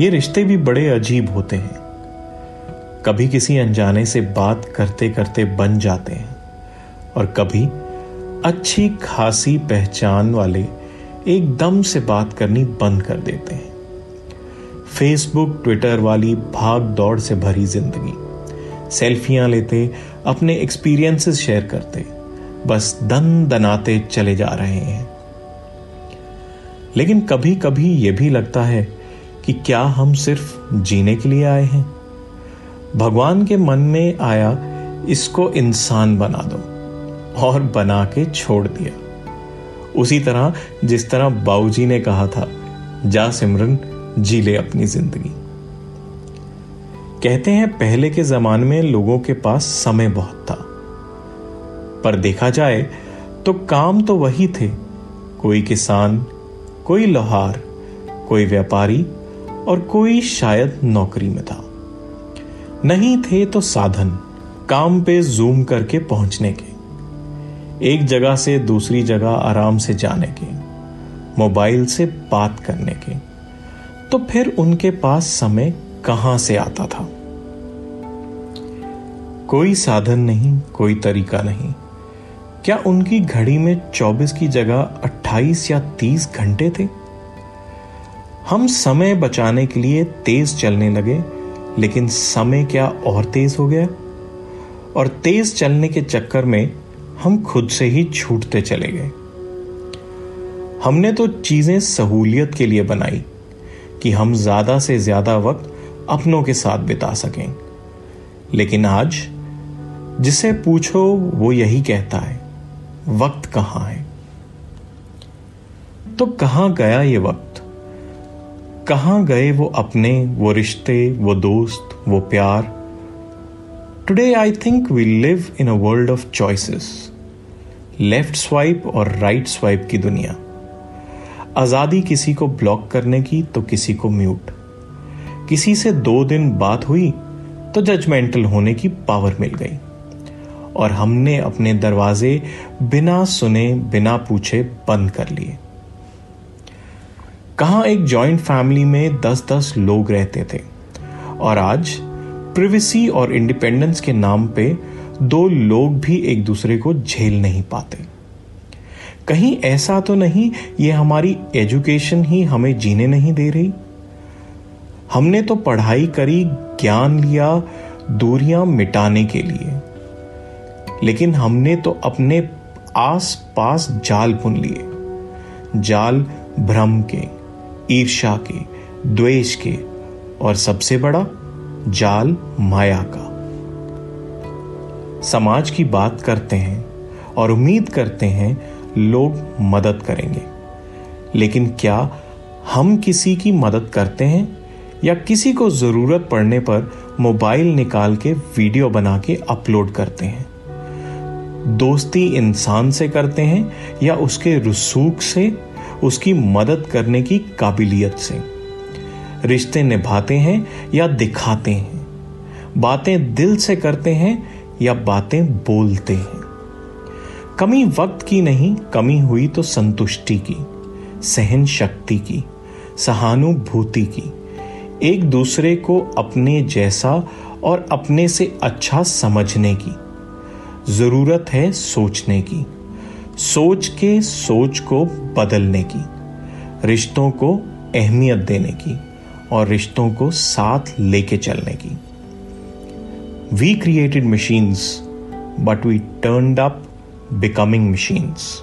ये रिश्ते भी बड़े अजीब होते हैं। कभी किसी अनजाने से बात करते करते बन जाते हैं और कभी अच्छी खासी पहचान वाले एकदम से बात करनी बंद कर देते हैं। फेसबुक ट्विटर वाली भाग दौड़ से भरी ज़िंदगी। सेल्फियाँ लेते, अपने एक्सपीरियंसेस शेयर करते, बस दन दनाते चले जा रहे हैं। लेकिन कभी कभी यह भी लगता है कि क्या हम सिर्फ़ जीने के लिए आए हैं? भगवान के मन में आया, इसको इंसान बना दो और बना के छोड़ दिया। उसी तरह, जिस तरह बाबूजी ने कहा था, जा सिमरन, जी ले अपनी ज़िंदगी। कहते हैं, पहले के जमाने में लोगों के पास समय बहुत था। पर देखा जाए तो काम तो वही थे। कोई किसान, कोई लोहार, कोई व्यापारी और कोई शायद नौकरी में था। नहीं थे तो साधन काम पे जूम करके पहुँचने के, एक जगह से दूसरी जगह आराम से जाने के, मोबाइल से बात करने के तो फिर उनके पास समय कहाँ से आता था? कोई साधन नहीं, कोई तरीका नहीं। क्या उनकी घड़ी में 24 की जगह 28 या 30 घंटे थे? हम समय बचाने के लिए तेज चलने लगे, लेकिन समय क्या और तेज हो गया? और तेज चलने के चक्कर में हम खुद से ही छूटते चले गए। हमने तो चीज़ें सहूलियत के लिए बनाई कि हम ज़्यादा से ज़्यादा वक्त अपनों के साथ बिता सकें। लेकिन आज, जिसे पूछो, वो यही कहता है, वक्त कहाँ है? तो कहाँ गया ये वक्त? कहाँ गए वो अपने, वो रिश्ते, वो दोस्त, वो प्यार? Today I think we live in a world of choices left swipe और राइट स्वाइप की दुनिया। आज़ादी किसी को ब्लॉक करने की तो किसी को म्यूट किसी से दो दिन बात हुई तो जजमेंटल होने की पावर मिल गई। और हमने अपने दरवाजे बिना सुने, बिना पूछे बंद कर लिए। कहा एक जॉइंट फैमिली में दस दस लोग रहते थे? और आज प्रिवेसी और इंडिपेंडेंस के नाम पे दो लोग भी एक दूसरे को झेल नहीं पाते। कहीं ऐसा तो नहीं, ये हमारी एजुकेशन ही हमें जीने नहीं दे रही? हमने तो पढ़ाई करी, ज्ञान लिया, दूरियाँ मिटाने के लिए। लेकिन हमने तो अपने आस पास जाल बुन लिए। जाल भ्रम के। ईर्षा के, द्वेष के और सबसे बड़ा जाल माया का। समाज की बात करते हैं और उम्मीद करते हैं लोग मदद करेंगे। लेकिन क्या हम किसी की मदद करते हैं या किसी को ज़रूरत पड़ने पर मोबाइल निकाल के वीडियो बना के अपलोड करते हैं? दोस्ती इंसान से करते हैं या उसके रसूख से उसकी मदद करने की काबिलियत से। रिश्ते निभाते हैं या दिखाते हैं। बातें दिल से करते हैं या बातें बोलते हैं। कमी वक्त की नहीं, कमी हुई तो संतुष्टि की, सहन शक्ति की, सहानुभूति की। एक दूसरे को अपने जैसा और अपने से अच्छा समझने की। ज़रूरत है सोचने की। सोच के सोच को बदलने की, रिश्तों को अहमियत देने की और रिश्तों को साथ लेके चलने की। We created machines but we turned up becoming machines